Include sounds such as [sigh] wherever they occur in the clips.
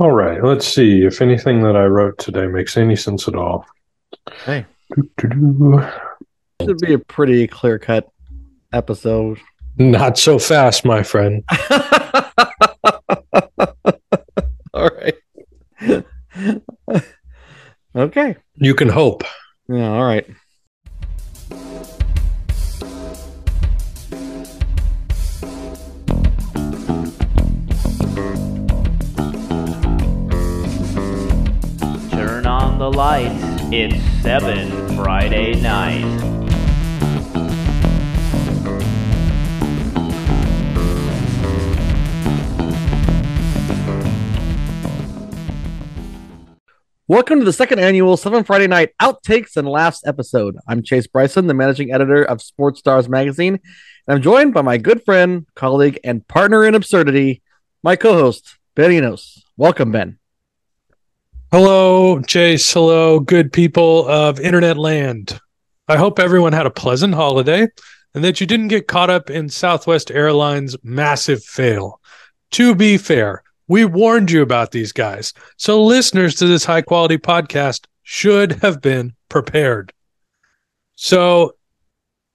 All right, let's see if anything that I wrote today makes any sense at all. Hey. Doo-doo-doo. Be a pretty clear cut episode. Not so fast, my friend. [laughs] All right. [laughs] okay. You can hope. Yeah, all right. The lights. It's 7 Friday night. Welcome to the second annual Seven Friday Night Outtakes and Laughs episode. I'm Chase Bryson, the managing editor of Sports Stars Magazine, and I'm joined by my good friend, colleague, and partner in absurdity, my co-host, Ben Enos. Welcome, Ben. Hello, Chase. Hello, good people of internet land. I hope everyone had a pleasant holiday and that you didn't get caught up in Southwest Airlines' massive fail. To be fair, we warned you about these guys, so listeners to this high quality podcast should have been prepared. So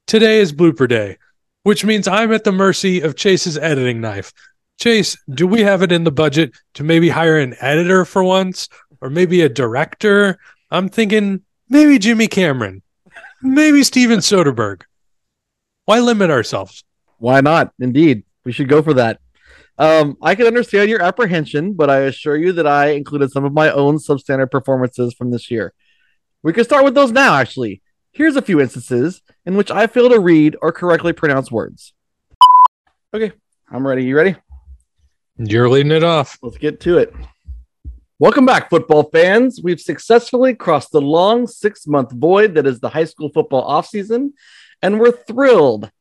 today is blooper day, which means I'm at the mercy of Chase's editing knife. Chase, do we have it in the budget to maybe hire an editor for once or maybe a director? I'm thinking maybe Jimmy Cameron, maybe Steven Soderbergh. Why limit ourselves? Why not? Indeed, we should go for that. Um, I can understand your apprehension, but I assure you that I included some of my own substandard performances from this year. We can start with those now, actually. Here's a few instances in which I fail to read or correctly pronounce words. Okay, I'm ready. You ready? You're leading it off. Let's get to it. Welcome back, football fans. We've successfully crossed the long six month void that is the high school football offseason, and we're thrilled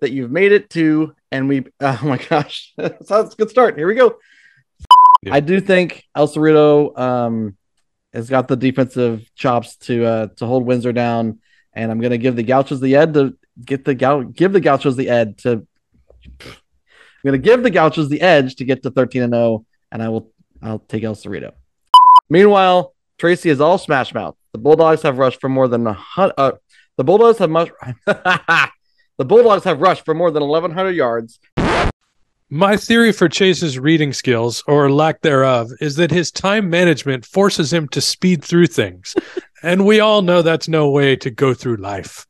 that you've made it to. And we, [laughs] oh my gosh, [laughs] that's a good start. Here we go. Yeah. I do think El Cerrito um, has got the defensive chops to uh, to hold Windsor down, and I'm going to give the Gauchos the ed to get the Gau- give the Gauchos the ed to. I'm going to give the Gauchos the edge to get to 13 and 0, and I will I'll take El Cerrito. Meanwhile, Tracy is all smash mouth. The Bulldogs have rushed for more than a hundred. Uh, the Bulldogs have much. [laughs] the Bulldogs have rushed for more than 1,100 yards. My theory for Chase's reading skills, or lack thereof, is that his time management forces him to speed through things. [laughs] and we all know that's no way to go through life.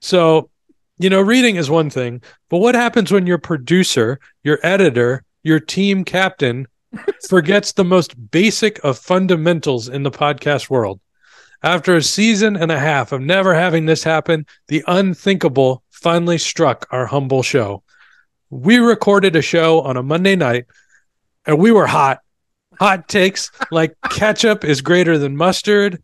So, you know, reading is one thing, but what happens when your producer, your editor, your team captain forgets the most basic of fundamentals in the podcast world? After a season and a half of never having this happen, the unthinkable finally struck our humble show. We recorded a show on a Monday night and we were hot. Hot takes like [laughs] ketchup is greater than mustard,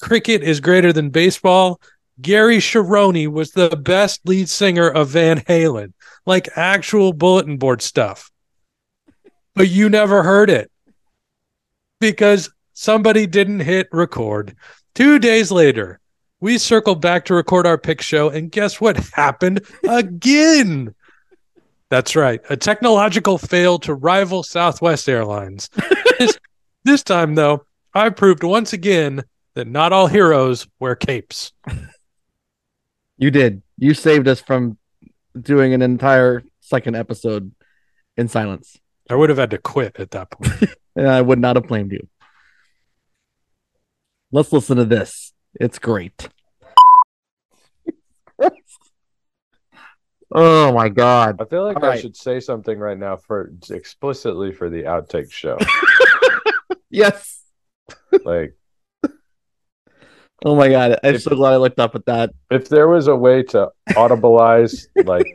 cricket is greater than baseball. Gary Cherone was the best lead singer of Van Halen, like actual bulletin board stuff. But you never heard it because somebody didn't hit record. Two days later, we circled back to record our pick show, and guess what happened again? That's right, a technological fail to rival Southwest Airlines. [laughs] this, this time, though, I proved once again that not all heroes wear capes. You did. You saved us from doing an entire second episode in silence. I would have had to quit at that point. [laughs] And I would not have blamed you. Let's listen to this. It's great. [laughs] oh my god. I feel like All I right. should say something right now for explicitly for the outtake show. [laughs] Yes. like Oh my god. I'm If- so glad I looked up at that. if there was a way to audibilize like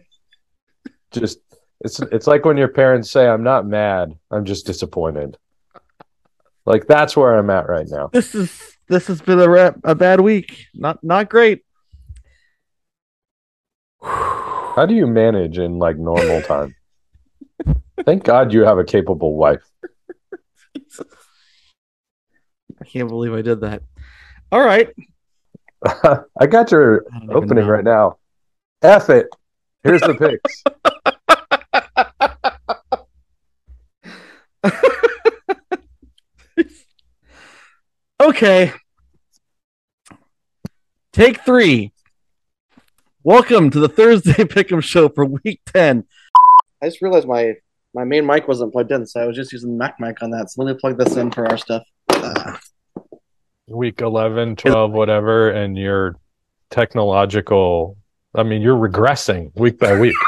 just it's it's like when your parents say I'm not mad, I'm just disappointed. Like that's where I'm at right now. This is this has been a ra- a bad week. Not not great. [sighs] How do you manage in like normal time? [laughs] Thank God you have a capable wife. I can't believe I did that. All right. [laughs] I got your I opening right now. F it. Here's the picks. [laughs] [laughs] Okay. Take three. Welcome to the Thursday [laughs] Pick'em Show for Week Ten. I just realized my my main mic wasn't plugged in, so I was just using the Mac mic on that. So let me plug this in for our stuff. Uh, Week 11, 12, whatever, and your technological. I mean, you're regressing week by week. [laughs]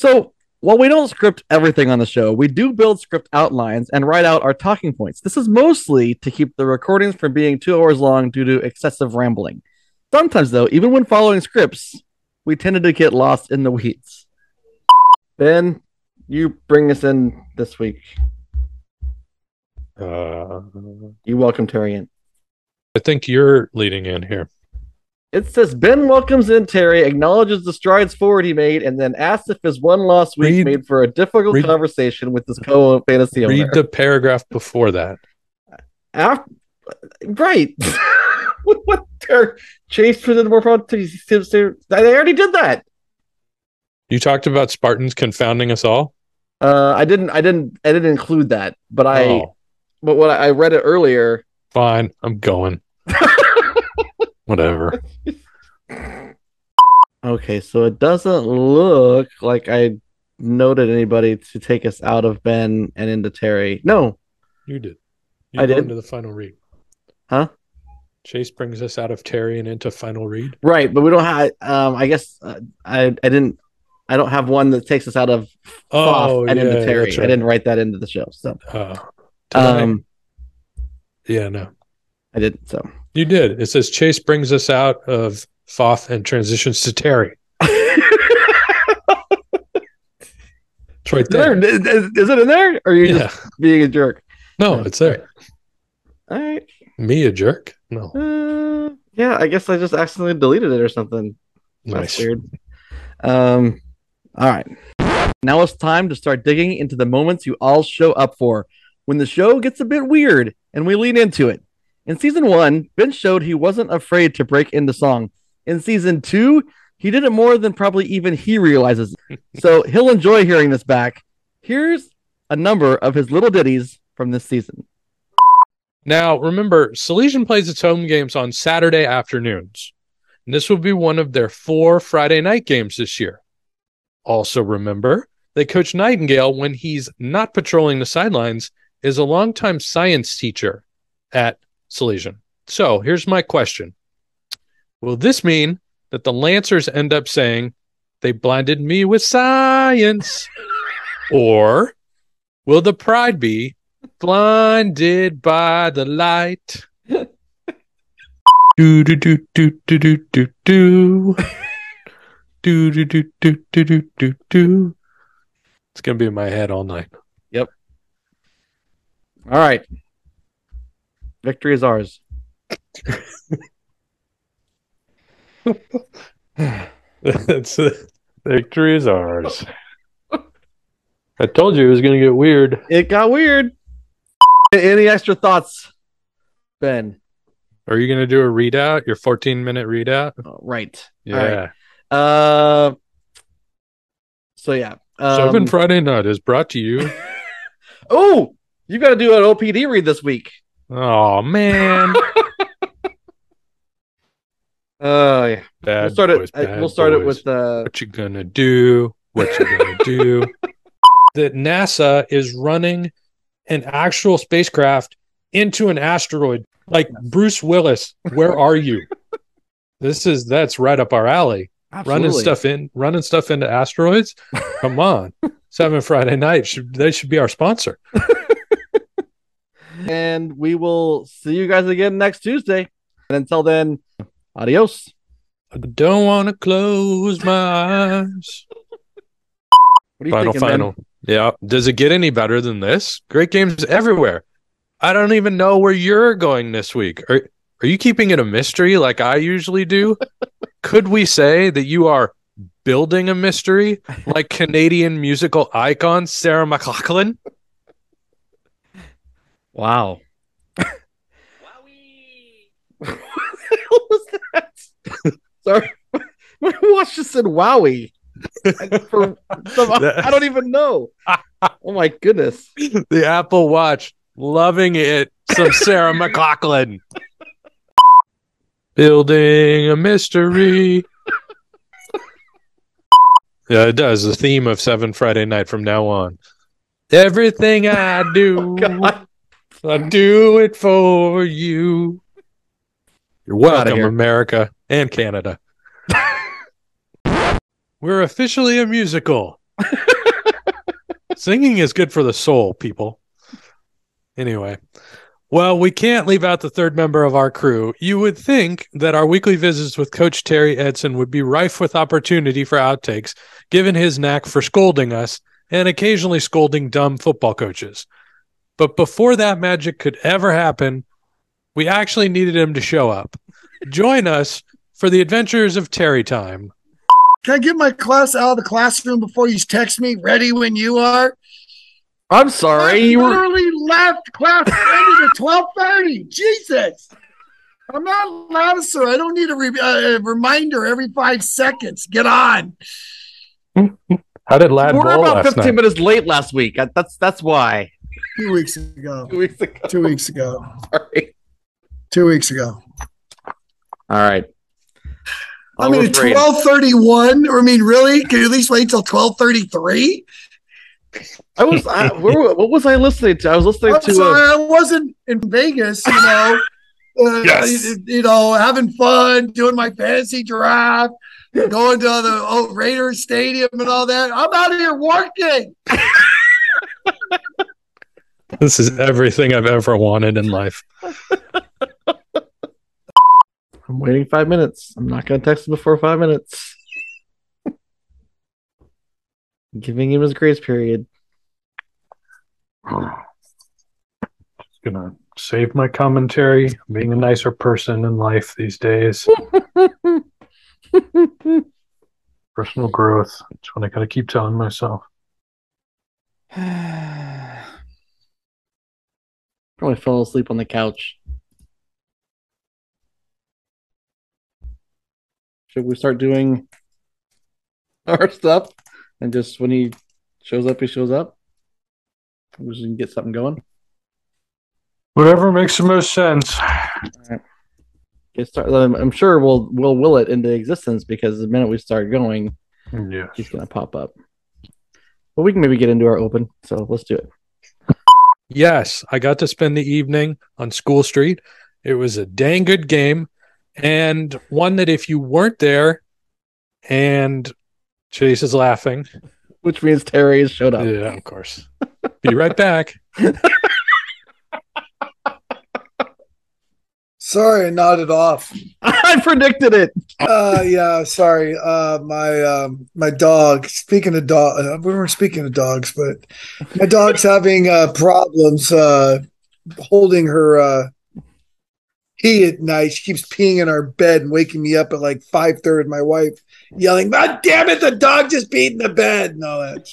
So, while we don't script everything on the show, we do build script outlines and write out our talking points. This is mostly to keep the recordings from being two hours long due to excessive rambling. Sometimes, though, even when following scripts, we tended to get lost in the weeds. Ben, you bring us in this week. Uh, You welcome Terry in. I think you're leading in here. It says Ben welcomes in Terry, acknowledges the strides forward he made, and then asks if his one lost week Read- made for a difficult read- conversation with his co fantasy owner. Read the paragraph before that. Af- right. [laughs] what, what Ter- Chase presented more to- They already did that. You talked about Spartans confounding us all. Uh, I didn't. I didn't. I didn't include that. But I. oh, But what I, I read it earlier. fine. I'm going. [laughs] Whatever. Okay, so it doesn't look like I noted anybody to take us out of Ben and into Terry. No. You did. You I did? into the final read. Huh? Chase brings us out of Terry and into final read. Right, but we don't have. Um, I guess uh, I. I didn't. I don't have one that takes us out of Oh, Foth and into yeah, Terry. that's I didn't write that into the show, so Uh, did I? um, yeah, no. I didn't. So You did. It says Chase brings us out of Foth and transitions to Terry. [laughs] It's right there, there. is, is- it in there? Or are you Yeah. just being a jerk? No, it's there. All right. Me a jerk? No. Uh, yeah, I guess I just accidentally deleted it or something. That's Nice. weird. Um, all right. Now it's time to start digging into the moments you all show up for when the show gets a bit weird and we lean into it. In season one, Ben showed he wasn't afraid to break into song. In season two, he did it more than probably even he realizes. [laughs] so he'll enjoy hearing this back. Here's a number of his little ditties from this season. Now, remember, Salesian plays its home games on Saturday afternoons. And this will be one of their four Friday night games this year. Also, remember that Coach Nightingale, when he's not patrolling the sidelines, is a longtime science teacher at Salesian. So here's my question Will this mean that the Lancers end up saying, they blinded me with science? [laughs] or will the pride be, blinded by the light. do do do do do do do do. Do do do do do do do do. It's gonna be in my head all night. Yep. All right. Victory is ours. That's victory is ours. I told you it was gonna get weird. It got weird. Any extra thoughts, Ben? Are you gonna do a readout? Your 14 minute readout? Oh, right. Yeah. Uh. So yeah. Seven Um, Friday night is brought to you. [laughs] oh, you got to do an OPD read this week. [laughs] Oh man. Uh, yeah. Bad we'll start boys, it. uh, bad We'll start it boys. with uh. what you gonna do what you gonna do [laughs] that nasa is running an actual spacecraft into an asteroid like bruce willis where are you [laughs] this is that's right up our alley running stuff in running stuff into asteroids come on seven friday night should they should be our sponsor and we will see you guys again next Tuesday. And until then, adios. i don't want to close my eyes. What are you final thinking, Ben? final. Yeah. Does it get any better than this? Great games everywhere. I don't even know where you're going this week. Are, are you keeping it a mystery like i usually do? [laughs] Could we say that you are building a mystery like canadian musical icon sarah mclachlan Wow. what the hell was that? Sorry. My watch just said wowie. I- For [laughs] I don't even know. [laughs] Oh my goodness. the apple watch loving it Some Sarah McLachlan. Building a mystery. Yeah, it does. The theme of Seven Friday Night from now on. Everything I [laughs] oh, do, God. I do it for you. You're welcome, here. America and Canada. [laughs] We're officially a musical. Singing is good for the soul, people. Anyway, well, we can't leave out the third member of our crew. You would think that our weekly visits with Coach Terry Edson would be rife with opportunity for outtakes, given his knack for scolding us and occasionally scolding dumb football coaches. But before that magic could ever happen, we actually needed him to show up. Join us for the adventures of Terry Time. Can I get my class out of the classroom before you text me? Ready when you are. I'm sorry. I You were literally left class ended at twelve thirty. Jesus, I'm not loud, sir. I don't need a, re- uh, a reminder every five seconds. Get on. How did Lad we were about 15 night? minutes late last week. That's that's why. Two weeks ago. Two weeks ago. Two weeks ago. Sorry. Two weeks ago. All right. I mean, twelve thirty one. I mean, really? Can you at least wait till twelve thirty three? I was. I, where, what was I listening to? I was listening I'm to. sorry, Uh, I wasn't in Vegas. You know, [laughs] uh, Yes. you, you know, having fun, doing my fantasy draft, going to the oh, Raiders Stadium and all that. I'm out here working. [laughs] This is everything I've ever wanted in life. I'm waiting five minutes. I'm not going to text him before five minutes. Giving him his grace period. Just gonna save my commentary. Being a nicer person in life these days. [laughs] Personal growth. That's what I gotta keep telling myself. [sighs] [sighs] [sighs] Probably fell asleep on the couch. Should we start doing [laughs] our stuff? And just when he shows up, he shows up? We just can get something going. Whatever makes the most sense. Get start, I'm, I'm sure we'll we'll will it into existence because the minute we start going, Yeah. he's gonna pop up. But we can maybe get into our open. So let's do it. Yes, I got to spend the evening on School Street. It was a dang good game and one that if you weren't there and Chase is laughing. Which means Terry has showed up. Yeah, of course. Be right back. [laughs] Sorry, I nodded off. [laughs] I predicted it. Uh, yeah, sorry. Uh, my um, my dog. Speaking of dog, uh, we weren't speaking of dogs, but my dog's [laughs] having uh, problems uh, holding her uh, pee at night. She keeps peeing in our bed and waking me up at like five thirty. My wife yelling, "God damn it! The dog just peed in the bed." and all that.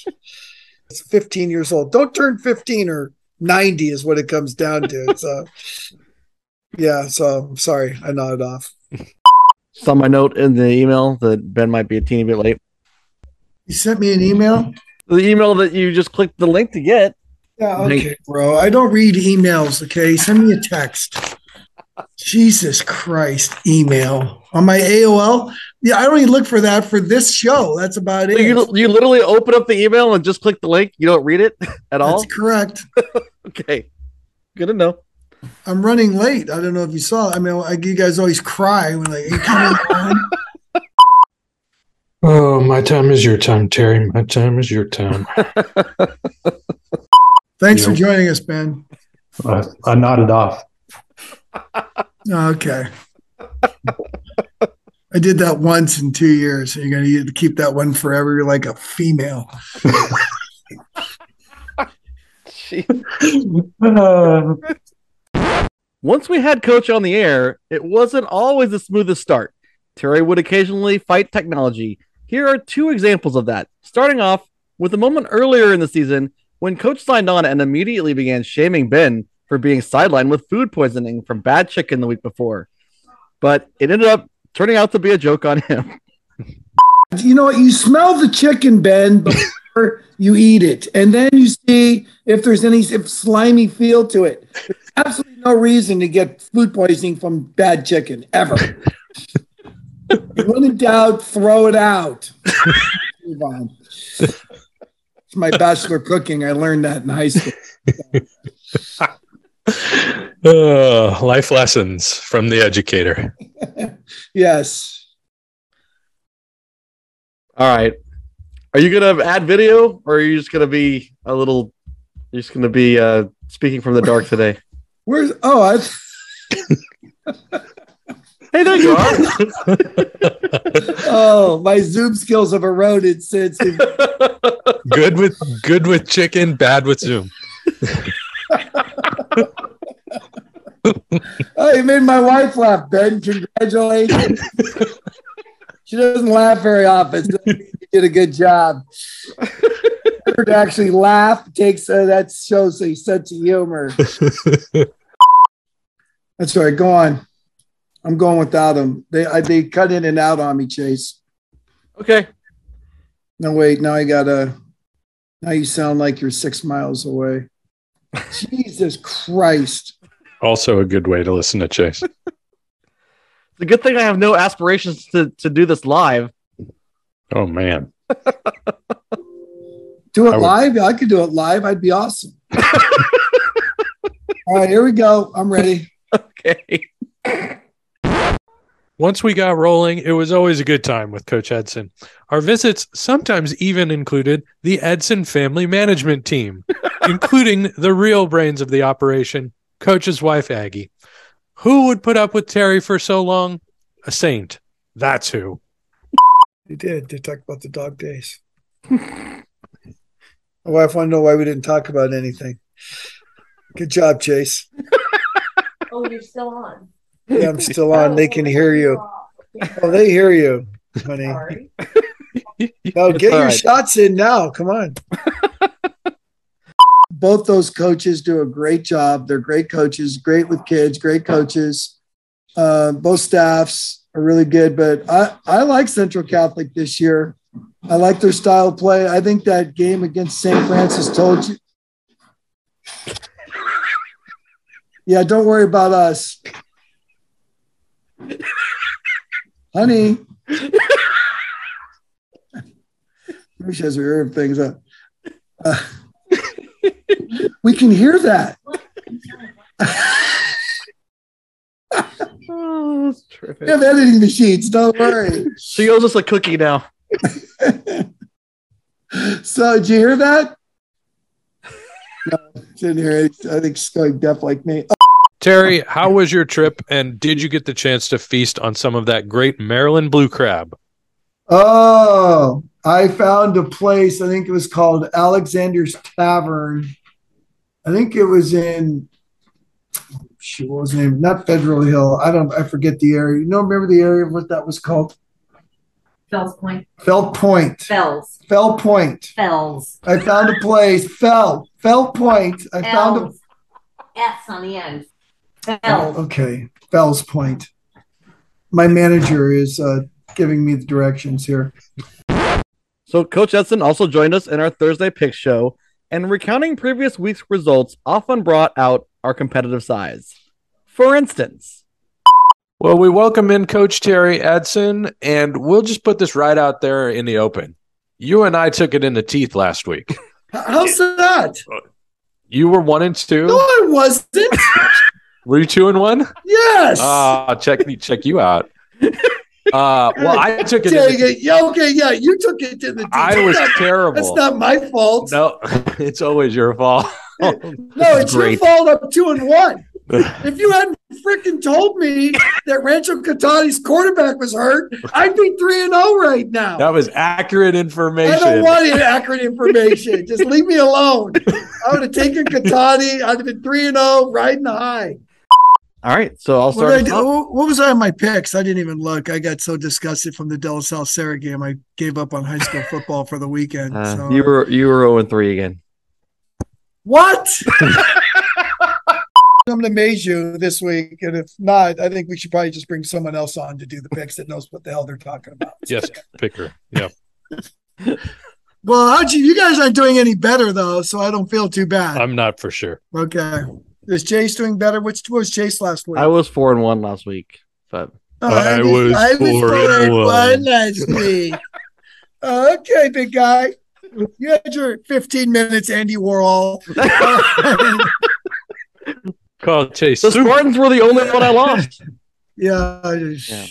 it's fifteen years old. Don't turn fifteen or ninety is what it comes down to. So. Yeah, so I'm sorry, I nodded off. [laughs] Saw my note in the email that Ben might be a teeny bit late. You sent me an email? The email that you just clicked the link to get. Yeah, okay, bro. I don't read emails, okay? Send me a text. Jesus Christ, email on my AOL. Yeah, I don't even look for that for this show. That's about it. You, you literally open up the email and just click the link. You don't read it [laughs] at all. That's correct. [laughs] Okay, good to know. I'm running late. I don't know if you saw. I mean, I, you guys always cry when like, you coming on? [laughs] Oh, my time is your time, Terry. My time is your time. [laughs] Thanks for Yeah. joining us, Ben. I, I nodded off. Okay. I did that once in two years. And you're going to keep that one forever. You're like a female. [laughs] Uh, Once we had Coach on the air, it wasn't always the smoothest start. Terry would occasionally fight technology. Here are two examples of that. Starting off with a moment earlier in the season when Coach signed on and immediately began shaming Ben for being sidelined with food poisoning from bad chicken the week before. But it ended up turning out to be a joke on him. [laughs] You know? You smell the chicken, Ben, before [laughs] you eat it, and then you see if there's any if slimy feel to it. Absolutely no reason to get food poisoning from bad chicken ever. when in doubt, throw it out. Move on. It's my bachelor cooking. I learned that in high school. [laughs] Uh, life lessons from the educator. [laughs] Yes. All right. Are you gonna add video, or are you just gonna be a little? You're just gonna be uh, speaking from the dark today. Where's oh I [laughs] Hey, there you are. [laughs] oh my Zoom skills have eroded since [laughs] Good with good with chicken, bad with Zoom. Oh, you made my wife laugh, Ben. Congratulations. she doesn't laugh very often. So you did a good job. To actually laugh takes uh, that shows a sense of humor. That's all right. Go on. I'm going without them. They I, they cut in and out on me, Chase. okay. No, wait. Now I gotta. Now you sound like you're six miles away. [laughs] Jesus Christ. Also a good way to listen to Chase. It's a good thing I have no aspirations to, to do this live. Oh man. [laughs] Do it I would- live? I could do it live. I'd be awesome. [laughs] All right, here we go. I'm ready. Okay. [laughs] Once we got rolling, it was always a good time with Coach Edson. Our visits sometimes even included the Edson family management team, [laughs] including the real brains of the operation, Coach's wife, Aggie. Who would put up with Terry for so long? A saint. That's who. They did. They talked about the dog days. [laughs] My wife wanted to know why we didn't talk about anything. Good job, Chase. Oh, you're still on. Yeah, I'm still on. They can hear you. Oh, they hear you, honey. Sorry. Now get All your right. shots in now. Come on. [laughs] Both those coaches do a great job. They're great coaches, great with kids, great coaches. Uh, both staffs are really good, but I, I like Central Catholic this year. I like their style of play. I think that game against St. Francis told you. Yeah, don't worry about us. Honey. Maybe she has her ear things up. Uh, we can hear that. Oh, that's We have editing machines. Don't worry. She owes us a cookie now. [laughs] so, did you hear that? No, didn't hear it. I think she's going deaf like me. Oh, Terry, how was your trip and did you get the chance to feast on some of that great Maryland blue crab? Oh, I found a place. I think it was called Alexander's Tavern. I think it was in. Shoot, what was the name? Not Federal Hill. I don't. I forget the area. You know, remember the area of what that was called? Fells Point. Fell Point. Fells. Fell Point. Fells. I found a place. Fell. Fell Point. I found a. Fells. On the end. Oh, Fells. okay. Fells Point. My manager is uh, giving me the directions here. So Coach Edson also joined us in our Thursday pick show, and recounting previous week's results often brought out our competitive size. For instance, Well, we welcome in Coach Terry Edson, and we'll just put this right out there in the open. You and I took it in the teeth last week. [laughs] How's that? You were one and two. No, I wasn't. [laughs] Were you two and one? Yes. Ah, check me, check you out. [laughs] Uh, well, I took it. In the, it. Yeah, okay, yeah, you took it to the. Teeth. I was That's terrible. That's not my fault. no, it's always your fault. No, it's great. your fault. I'm two and one. [laughs] if you hadn't freaking told me that Rancho Cotate's quarterback was hurt, I'd be three and zero right now. That was accurate information. I don't want any accurate information. Just leave me alone. I would have taken Cotate. I'd have been three and zero, riding the high. all right, so I'll What, start. did I us do? off. What- what was I on my picks? I didn't even look. I got so disgusted from the De La Salle Serra game. I gave up on high school football for the weekend. Uh, so. you were you were zero and three again. What? [laughs] I'm gonna amaze you this week, and if not, I think we should probably just bring someone else on to do the picks that knows what the hell they're talking about. [laughs] Yes, picker. Yeah. [laughs] Well, how'd you? You guys aren't doing any better though, so I don't feel too bad. I'm not for sure. Okay. Is Chase doing better? Which was Chase last week? I was four and one last week, but Oh, I was four and one. last week. Oh, okay, big guy. You had your 15 minutes, Andy Warhol. [laughs] Call Chase. the Spartans were the only one I lost, [laughs] yeah, I just, Yeah.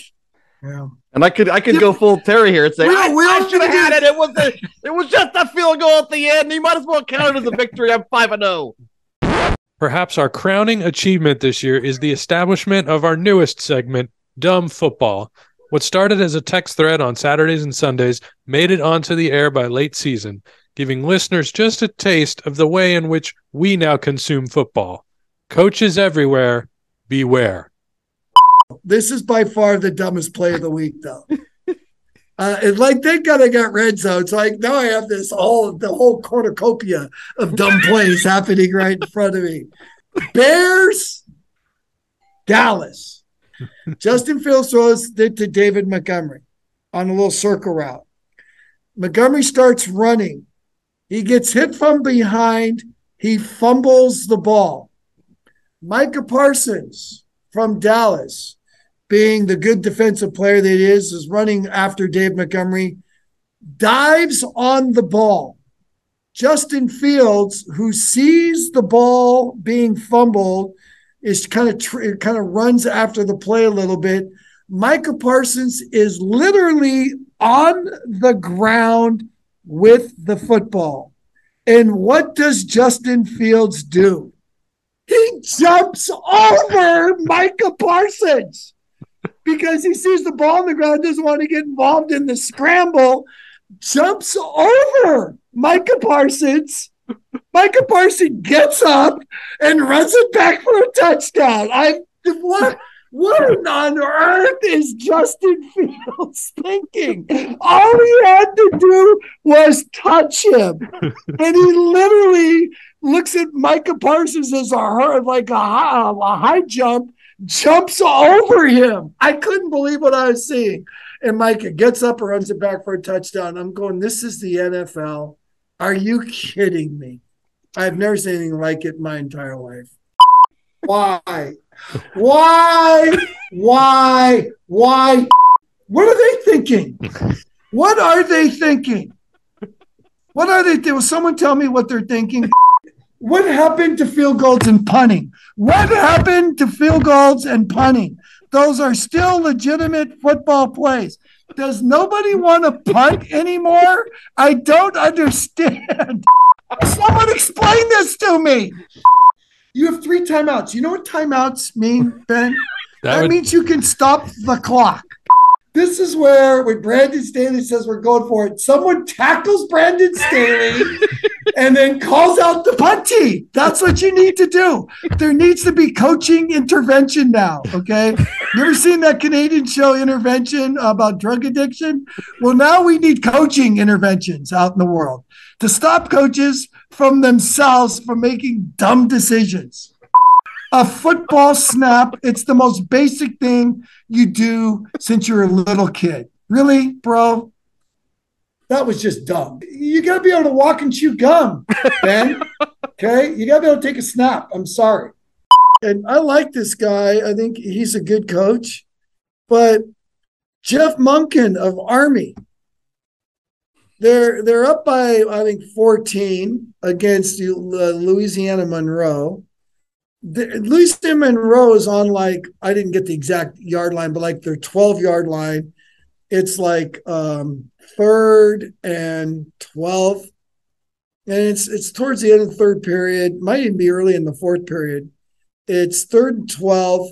yeah. and I could I could go full Terry here and say We I, don't- we I don't should have had it. It was a, it was just a field goal at the end. You might as well count it as a victory. I'm five and oh. zero. Perhaps our crowning achievement this year is the establishment of our newest segment, Dumb Football. What started as a text thread on Saturdays and Sundays made it onto the air by late season, giving listeners just a taste of the way in which we now consume football. Coaches everywhere, beware. This is by far the dumbest play of the week, though. [laughs] Uh, it's like thank God I got red zone. It's like now I have this whole the whole cornucopia of dumb plays happening right in front of me. Bears, Dallas. Justin Fields throws to David Montgomery on a little circle route. Montgomery starts running. He gets hit from behind. He fumbles the ball. Micah Parsons from Dallas being the good defensive player that he is, is running after Dave Montgomery, dives on the ball. Justin Fields, who sees the ball being fumbled, is kind of tr- kind of runs after the play a little bit. Micah Parsons is literally on the ground with the football. And what does Justin Fields do? He jumps over Micah Parsons because he sees the ball on the ground, doesn't want to get involved in the scramble, jumps over Micah Parsons. Micah Parsons gets up and runs it back for a touchdown. I what what on earth is Justin [laughs] Fields thinking? All he had to do was touch him. [laughs] and he literally looks at Micah Parsons as a hurt, like a high, a high jump, jumps over him. I couldn't believe what I was seeing. And Micah gets up and runs it back for a touchdown. I'm going, this is the NFL. Are you kidding me? I've never seen anything like it in my entire life. Why? Why? Why? Why? What are they thinking? What are they thinking? What are they? Will someone tell me what they're thinking? What happened to field goals and punting? What happened to field goals and punting? Those are still legitimate football plays. Does nobody want to punt anymore? I don't understand. [laughs] Someone explain this to me. You have three timeouts. You know what timeouts mean, [laughs] Ben? That That would, means you can stop the clock. This is where when Brandon Staley says we're going for it, someone tackles Brandon Staley [laughs] and then calls out the puntee. That's what you need to do. There needs to be coaching intervention now. Okay. You ever seen that Canadian show intervention about drug addiction? Well, now we need coaching interventions out in the world to stop coaches from themselves for making dumb decisions a football snap. It's the most basic thing you do since you're a little kid. Really, bro? That was just dumb. You got to be able to walk and chew gum, Ben. [laughs] okay? You got to be able to take a snap. I'm sorry. And I like this guy. I think he's a good coach. But Jeff Monken of Army, they're they're up by I think 14 against Louisiana Monroe the, Louisiana Monroe is on like I didn't get the exact yard line, but like their 12 yard line. It's like um third and 12, And it's it's towards the end of the third period, might even be early in the fourth period. It's third and 12,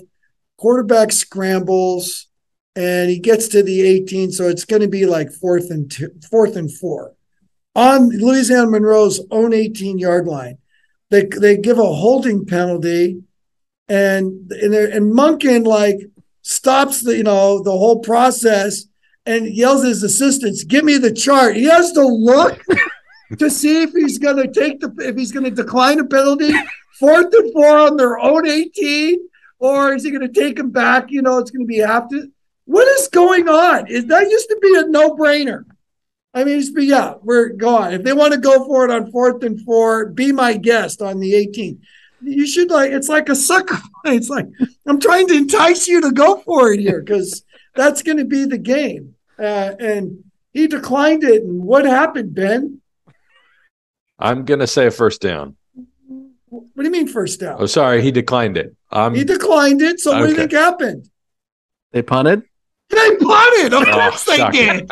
quarterback scrambles, and he gets to the 18. So it's going to be like fourth and two, fourth and four on Louisiana Monroe's own 18 yard line they they give a holding penalty, and and, and Monken like stops the you know the whole process and yells at his assistants, "Give me the chart." He has to look [laughs] to see if he's going to take the if he's going to decline a penalty, fourth and four on their own eighteen, or is he going to take him back? You know, it's going to be after. What is going on? Is that used to be a no brainer? I mean, it's, be yeah, we're gone. If they want to go for it on fourth and four, be my guest on the 18th. you should like it's like a sucker. [laughs] It's like I'm trying to entice you to go for it here because that's going to be the game. Uh, and he declined it. And what happened, Ben? I'm gonna say a first down. What do you mean first down? Oh, sorry, he declined it. Um, he declined it. So what do you think happened? They punted. They punted. Of Oh, course they shocking. did.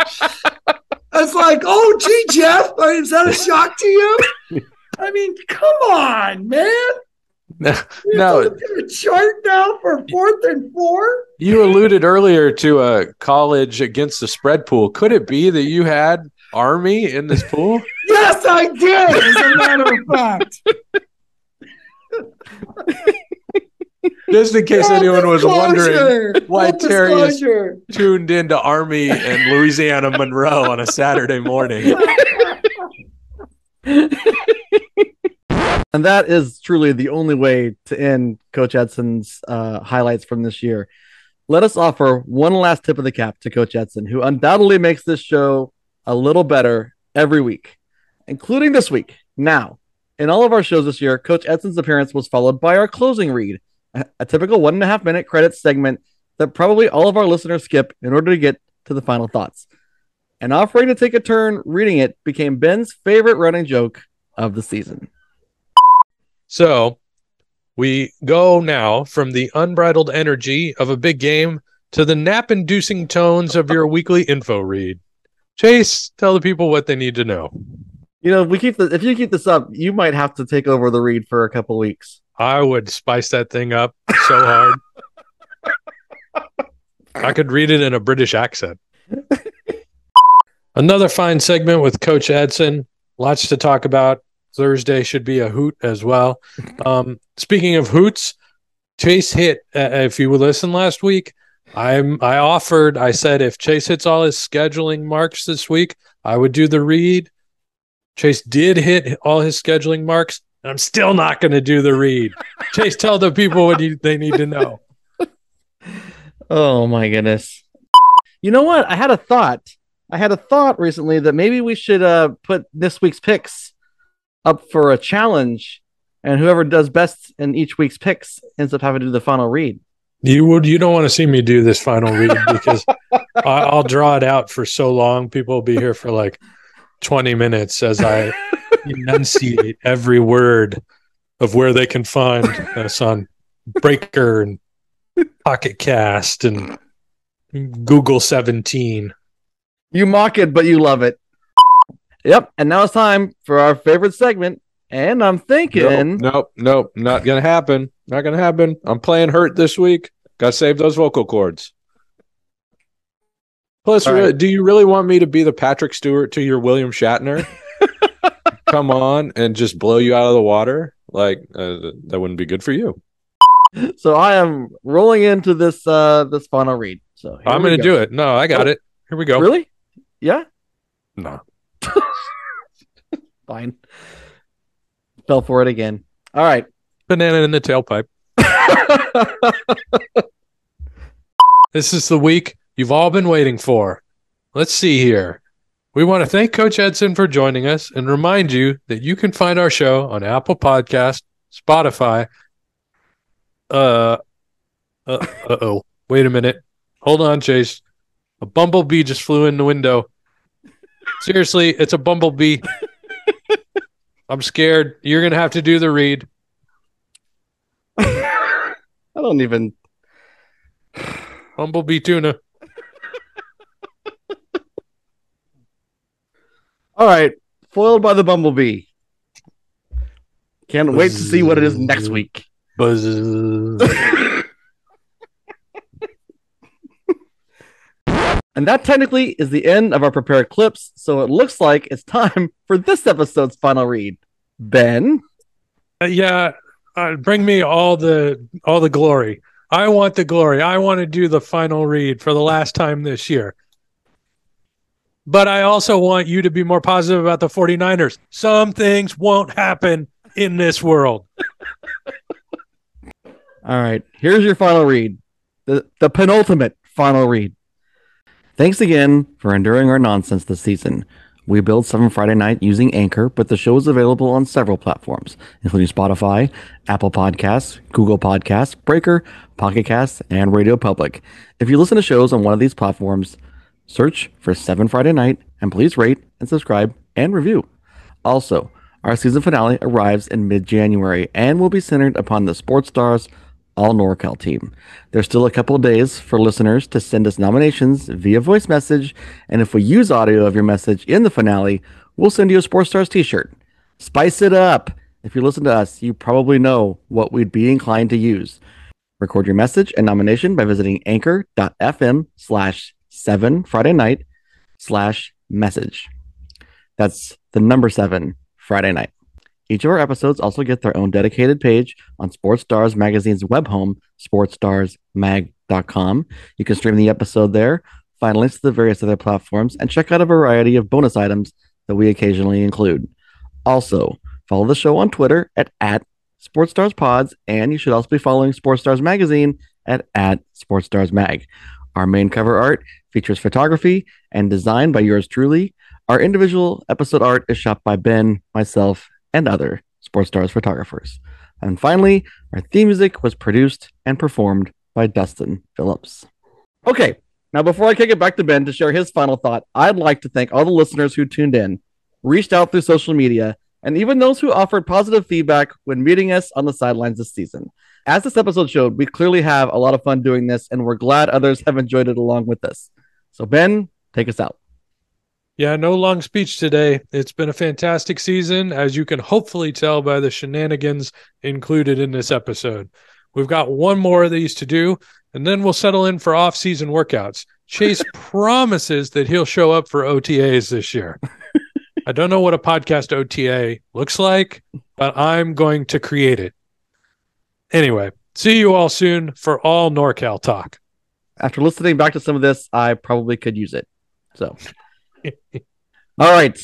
It's like, oh, gee, Jeff, is that a shock to you? I mean, come on, man. no, You no. chart now for fourth and four. You alluded earlier to a college against the spread pool. Could it be that you had Army in this pool? Yes, I did. As a matter of fact, Just in case Full anyone was wondering, why Full Terry is- disclosure. tuned into Army and Louisiana Monroe on a Saturday morning. And that is truly the only way to end Coach Edson's uh, highlights from this year. Let us offer one last tip of the cap to Coach Edson, who undoubtedly makes this show a little better every week, including this week. Now, in all of our shows this year, Coach Edson's appearance was followed by our closing read, a, typical one and a half minute credit segment that probably all of our listeners skip in order to get to the final thoughts. And offering to take a turn reading it became Ben's favorite running joke of the season. So we go now from the unbridled energy of a big game to the nap inducing tones of your weekly info read. Chase, tell the people what they need to know. You know, we keep the if you keep this up, you might have to take over the read for a couple weeks. I would spice that thing up so hard. I could read it in a British accent. Another fine segment with Coach Edson. Lots to talk about. Thursday should be a hoot as well. Um, speaking of hoots, Chase hit. Uh, if you listen last week, I'm. I offered. I said if Chase hits all his scheduling marks this week, I would do the read. Chase did hit all his scheduling marks. And I'm still not going to do the read. Chase, tell the people what you, they need to know. Oh my goodness. You know what? I had a thought. I had a thought recently that maybe we should uh put this week's picks up for a challenge, and whoever does best in each week's picks ends up having to do the final read. You would. You don't want to see me do this final read because I, I'll draw it out for so long. People will be here for like 20 minutes as I enunciate every word of where they can find us on Breaker and Pocket Cast and Google 17. You mock it, but you love it. Yep. And now it's time for our favorite segment. And I'm thinking, Nope, nope, nope, not gonna happen. Not gonna happen. I'm playing hurt this week. Got to save those vocal cords. Plus, really- right. do you really want me to be the Patrick Stewart to your William Shatner? Come on and just blow you out of the water? Like uh, that wouldn't be good for you. so I am rolling into this uh this final read. So here I'm going to go. do it. No, I got it. Here we go. Really? Yeah. No. [laughs] Fine. Fell for it again. All right. Banana in the tailpipe. [laughs] This is the week you've all been waiting for. Let's see here. We want to thank Coach Edson for joining us and remind you that you can find our show on Apple Podcast, Spotify. Uh, uh oh. Wait a minute. Hold on, Chase. A bumblebee just flew in the window. Seriously, it's a bumblebee. I'm scared. You're gonna have to do the read. [laughs] I don't even. Bumblebee tuna. All right. Foiled by the bumblebee. Can't wait to see what it is next week. Buzz. And that technically is the end of our prepared clips. So it looks like it's time for this episode's final read. Ben, Uh, yeah, uh, bring me all the all the glory. I want the glory. I want to do the final read for the last time this year. But I also want you to be more positive about the 49ers. Some things won't happen in this world. All right, here's your final read. The the penultimate final read. Thanks again for enduring our nonsense this season. We build 7 Friday Night using Anchor, but the show is available on several platforms, including Spotify, Apple Podcasts, Google Podcasts, Breaker, Pocket Casts, and Radio Public. If you listen to shows on one of these platforms, search for 7 Friday Night and please rate and subscribe and review. Also, our season finale arrives in mid January and will be centered upon the Sports Stars All NorCal team. There's still a couple days for listeners to send us nominations via voice message, and if we use audio of your message in the finale, we'll send you a Sports Stars t shirt. Spice it up. If you listen to us, you probably know what we'd be inclined to use. Record your message and nomination by visiting anchor.fm slash seven Friday night slash message. That's the number seven Friday night. Each of our episodes also get their own dedicated page on Sports Stars Magazine's web home, sportstarsmag.com. You can stream the episode there, find links to the various other platforms, and check out a variety of bonus items that we occasionally include. Also, follow the show on Twitter at, at Sports Stars Pods, and you should also be following Sports Stars Magazine at, at Sports Stars Mag. Our main cover art features photography and design by yours truly. Our individual episode art is shot by Ben, myself, and other Sports Stars photographers. And finally, our theme music was produced and performed by Dustin Phillips. Okay, now before I kick it back to Ben to share his final thought, I'd like to thank all the listeners who tuned in, reached out through social media, and even those who offered positive feedback when meeting us on the sidelines this season. As this episode showed, we clearly have a lot of fun doing this, and we're glad others have enjoyed it along with us. So, Ben, take us out. Yeah, no long speech today. It's been a fantastic season, as you can hopefully tell by the shenanigans included in this episode. We've got one more of these to do, and then we'll settle in for off season workouts. Chase [laughs] promises that he'll show up for OTAs this year. I don't know what a podcast OTA looks like, but I'm going to create it. Anyway, see you all soon for all NorCal talk. After listening back to some of this, I probably could use it. So, [laughs] all right.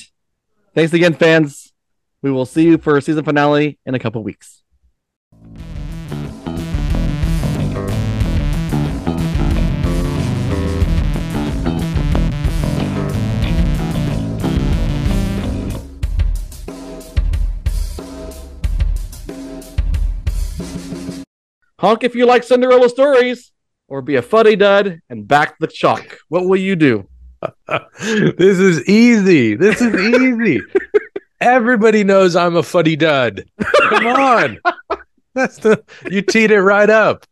Thanks again, fans. We will see you for season finale in a couple weeks. Honk if you like Cinderella stories, or be a fuddy dud and back the chalk. What will you do? [laughs] this is easy. This is easy. [laughs] Everybody knows I'm a fuddy dud. Come on. [laughs] That's the you teed it right up.